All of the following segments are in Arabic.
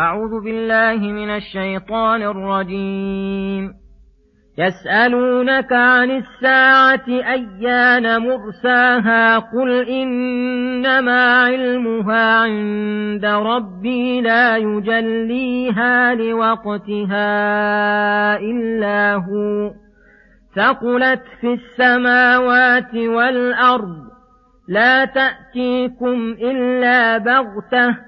أعوذ بالله من الشيطان الرجيم. يسألونك عن الساعة أيان مرساها؟ قل إنما علمها عند ربي لا يجليها لوقتها إلا هو. ثقلت في السماوات والأرض. لا تأتيكم إلا بغتة.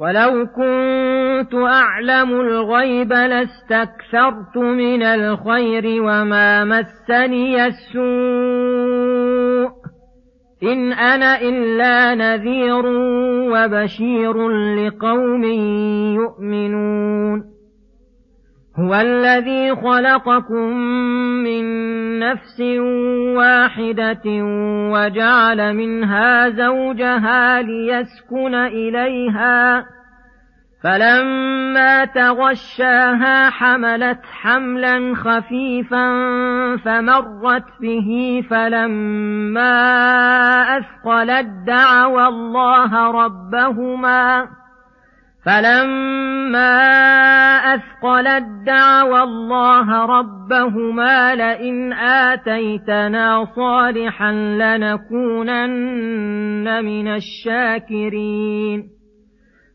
ولو كنت أعلم الغيب لاستكثرت من الخير وما مسني السوء إن أنا إلا نذير وبشير لقوم يؤمنون هو الذي خلقكم من نفس واحدة وجعل منها زوجها ليسكن إليها فلما تغشاها حملت حملا خفيفا فمرت به فلما أثقلت دعوى الله ربهما فلما أثقلت دعوى الله ربهما لئن آتيتنا صالحا لنكونن من الشاكرين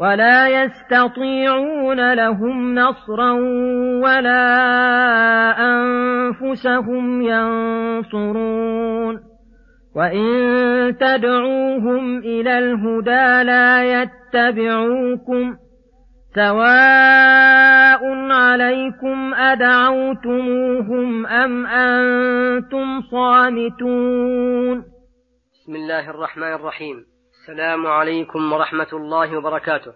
ولا يستطيعون لهم نصرا ولا أنفسهم ينصرون وإن تدعوهم إلى الهدى لا يتبعوكم سواء عليكم أدعوتموهم أم أنتم صامتون بسم الله الرحمن الرحيم السلام عليكم ورحمة الله وبركاته.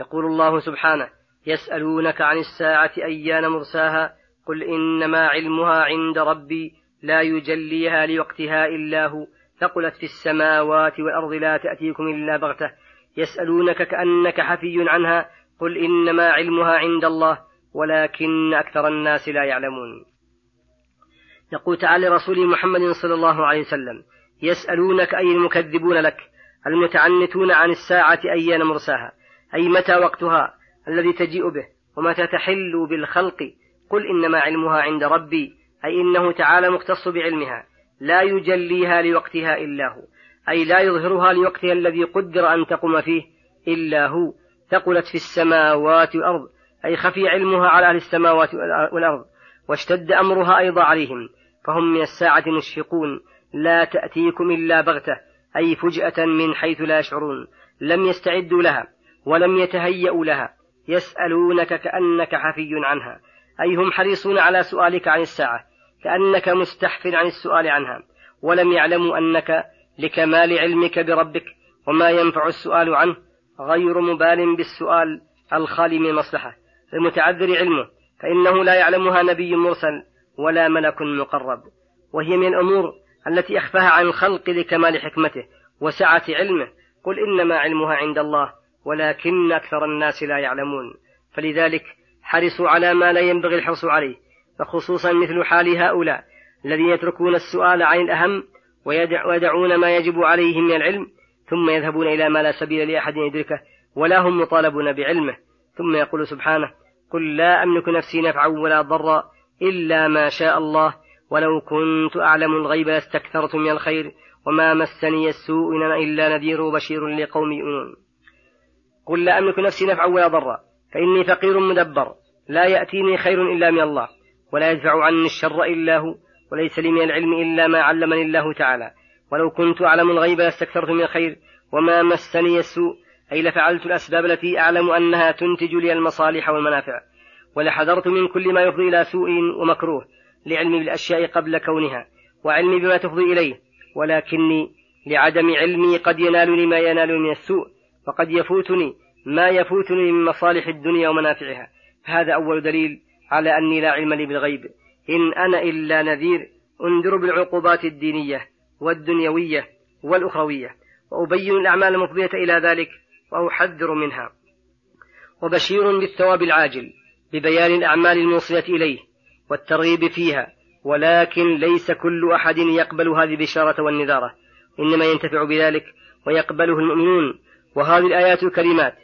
يقول الله سبحانه يسألونك عن الساعة أيان مرساها؟ قل إنما علمها عند ربي لا يجليها لوقتها إلا هو. ثقلت في السماوات والأرض لا تأتيكم إلا بغتة. يسألونك كأنك حفي عنها قل إنما علمها عند الله ولكن أكثر الناس لا يعلمون. يقول تعالى رسول محمد صلى الله عليه وسلم يسألونك أي المكذبون لك؟ المتعنتون عن الساعة أيان مرساها أي متى وقتها الذي تجيء به ومتى تحل بالخلق. قل إنما علمها عند ربي أي إنه تعالى مختص بعلمها لا يجليها لوقتها إلا هو أي لا يظهرها لوقتها الذي قدر أن تقوم فيه إلا هو. ثقلت في السماوات والأرض أي خفي علمها على أهل السماوات والأرض واشتد أمرها أيضا عليهم فهم من الساعة مشفقون لا تأتيكم إلا بغتة. أي فجأة من حيث لا يشعرون لم يستعدوا لها ولم يتهيأوا لها يسألونك كأنك حفي عنها أي هم حريصون على سؤالك عن الساعة كأنك مستحف عن السؤال عنها ولم يعلموا أنك لكمال علمك بربك وما ينفع السؤال عنه غير مبال بالسؤال الخالي من المصلحة المتعذر علمه فإنه لا يعلمها نبي مرسل ولا ملك مقرب وهي من الأمور التي أخفاها عن الخلق لكمال حكمته وسعة علمه. قل إنما علمها عند الله ولكن أكثر الناس لا يعلمون. فلذلك حرصوا على ما لا ينبغي الحرص عليه فخصوصا مثل حال هؤلاء الذين يتركون السؤال عن الأهم ويدعون ما يجب عليهم من العلم ثم يذهبون إلى ما لا سبيل لأحد يدركه ولا هم مطالبون بعلمه. ثم يقول سبحانه قل لا أملك نفسي نفعا ولا ضرا إلا ما شاء الله ولو كنت أعلم الغيب لاستكثرت من الخير وما مسني السوء إلا نذير وبشير لقوم يؤمنون. قل لا أملك نفسي نفعا ولا ضرا فإني فقير مدبر لا يأتيني خير إلا من الله ولا يدفع عني الشر إلا هو وليس لي من العلم إلا ما علمني الله تعالى. ولو كنت أعلم الغيب لاستكثرت من الخير وما مسني السوء أي لفعلت الأسباب التي أعلم أنها تنتج لي المصالح والمنافع. ولحذرت من كل ما يفضي إلى سوء ومكروه لعلمي بالأشياء قبل كونها وعلمي بما تفضي إليه ولكني لعدم علمي قد ينالني ما ينالني من السوء وقد يفوتني ما يفوتني من مصالح الدنيا ومنافعها. هذا أول دليل على أني لا علم لي بالغيب. إن أنا إلا نذير أنذر بالعقوبات الدينية والدنيوية والأخروية وأبين الأعمال المفضية إلى ذلك وأحذر منها. وبشير بالثواب العاجل ببيان الأعمال الموصلة إليه والترغيب فيها ولكن ليس كل أحد يقبل هذه البشارة والنذارة إنما ينتفع بذلك ويقبله المؤمنون. وهذه الآيات الكريمات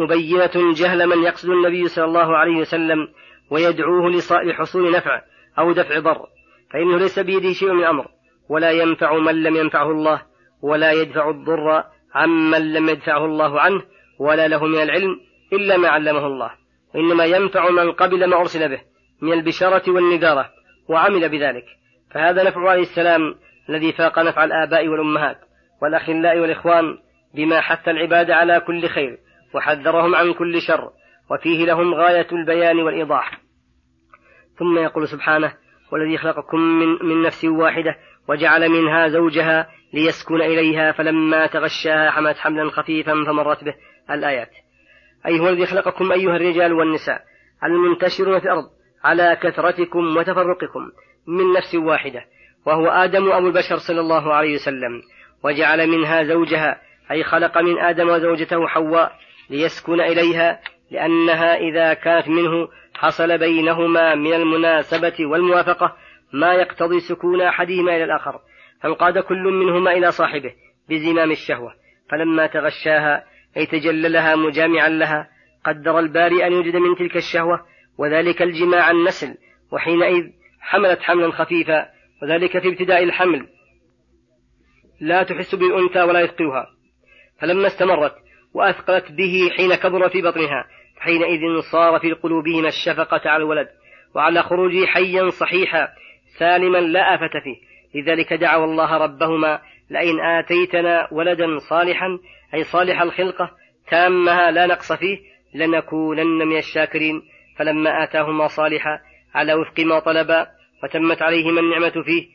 مبينة جهل من يقصد النبي صلى الله عليه وسلم ويدعوه لحصول نفع أو دفع ضر فإنه ليس بيده شيء من الأمر ولا ينفع من لم ينفعه الله ولا يدفع الضر عمن لم يدفعه الله عنه ولا له من العلم إلا ما علمه الله. وإنما ينفع من قبل ما أرسل به. من البشارة والنذارة وعمل بذلك. فهذا نفع عليه السلام الذي فاق نفع الآباء والأمهات والأخلاء والإخوان بما حث العباد على كل خير وحذرهم عن كل شر وفيه لهم غاية البيان والإيضاح. ثم يقول سبحانه والذي خلقكم من, من نفس واحدة وجعل منها زوجها ليسكن إليها فلما تغشاها حملت حملا خفيفا فمرت به الآيات. أي هو الذي خلقكم أيها الرجال والنساء المنتشرون في الأرض على كثرتكم وتفرقكم من نفس واحدة وهو آدم أبو البشر صلى الله عليه وسلم وجعل منها زوجها أي خلق من آدم وزوجته حواء ليسكن إليها لأنها إذا كانت منه حصل بينهما من المناسبة والموافقة ما يقتضي سكون أحدهما إلى الآخر فانقاد كل منهما إلى صاحبه بزمام الشهوة فلما تغشاها أي تجللها مجامعا لها قدر الباري أن يوجد من تلك الشهوة وذلك الجماع النسل وحينئذ حملت حملا خفيفا وذلك في ابتداء الحمل. لا تحس بالأنثى ولا يثقلها. فلما استمرت وأثقلت به حين كبر في بطنها حينئذ صار في قلوبهما الشفقة على الولد وعلى خروجه حيا صحيحا سالما لا آفة فيه. لذلك دعوا الله ربهما لئن آتيتنا ولدا صالحا أي صالح الخلقة تامها لا نقص فيه لنكونن من الشاكرين. فلما آتاهما صالحا على وفق ما طلبا وتمت عليهما النعمة فيه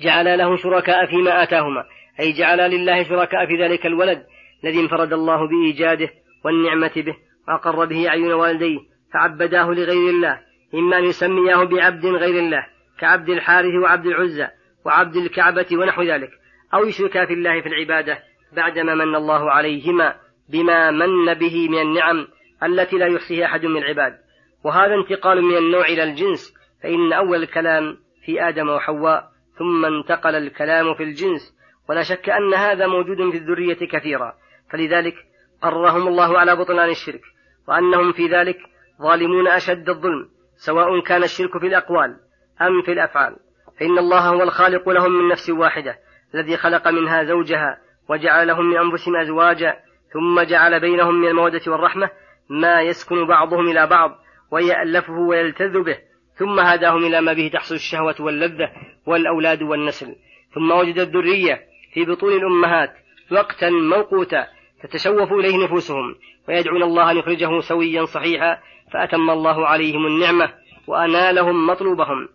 جعل له شركاء فيما آتاهما. أي جعل لله شركاء في ذلك الولد الذي انفرد الله بإيجاده والنعمة به وأقر به أعين والديه فعبداه لغير الله إما أن يسمياه بعبد غير الله كعبد الحارث وعبد العزى وعبد الكعبة ونحو ذلك أو يشركا في الله في العبادة بعدما من الله عليهما بما من به من النعم. التي لا يحصيها أحد من العباد. وهذا انتقال من النوع إلى الجنس فإن أول الكلام في آدم وحواء ثم انتقل الكلام في الجنس. ولا شك أن هذا موجود في الذرية كثيرا. فلذلك قررهم الله على بطلان الشرك وأنهم في ذلك ظالمون أشد الظلم سواء كان الشرك في الأقوال أم في الأفعال. فإن الله هو الخالق لهم من نفس واحدة الذي خلق منها زوجها وجعل لهم من أنفسهم أزواجا ثم جعل بينهم من المودة والرحمة ما يسكن بعضهم إلى بعض ويألفه ويلتذ به ثم هداهم إلى ما به تحصل الشهوة واللذة والأولاد والنسل. ثم وجد الذرية في بطون الأمهات وقتا موقوتا تتشوف إليه نفوسهم ويدعون الله أن يخرجه سويا صحيحا فأتم الله عليهم النعمة وأنالهم مطلوبهم.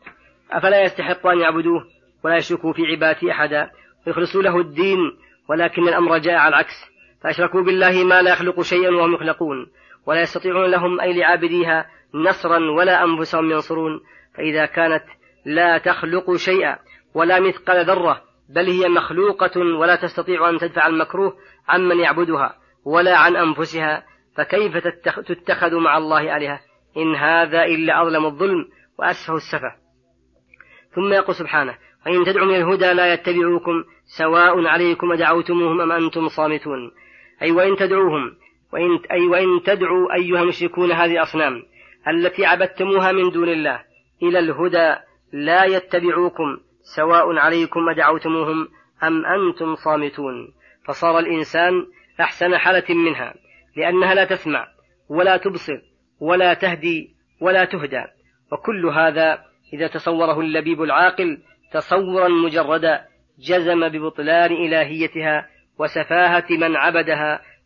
أفلا يستحق أن يعبدوه ولا يشركوا في عبادة أحدا ويخلصوا له الدين ولكن الأمر جاء على العكس. فأشركوا بالله ما لا يخلق شيئا وهم يخلقون. ولا يستطيعون لهم أي لعابديها نصرا ولا أنفسهم ينصرون. فإذا كانت لا تخلق شيئا ولا مثقال ذرة بل هي مخلوقة ولا تستطيع أن تدفع المكروه عمن يعبدها ولا عن أنفسها فكيف تتخذ مع الله آلهة؟ إن هذا إلا أظلم الظلم وأسفه السفة. ثم يقول سبحانه وإن تدعوا من الهدى لا يتبعوكم سواء عليكم أدعوتموهم أم أنتم صامتون. أي وإن تدعوهم وإن أي وإن تدعوا أيها المشركون هذه الأصنام التي عبدتموها من دون الله إلى الهدى لا يتبعوكم سواء عليكم أدعوتموهم أم أنتم صامتون. فصار الإنسان أحسن حالة منها لأنها لا تسمع ولا تبصر ولا تهدي ولا تهدى. وكل هذا إذا تصوره اللبيب العاقل تصورا مجردا جزم ببطلان إلهيتها وسفاهة من عبدها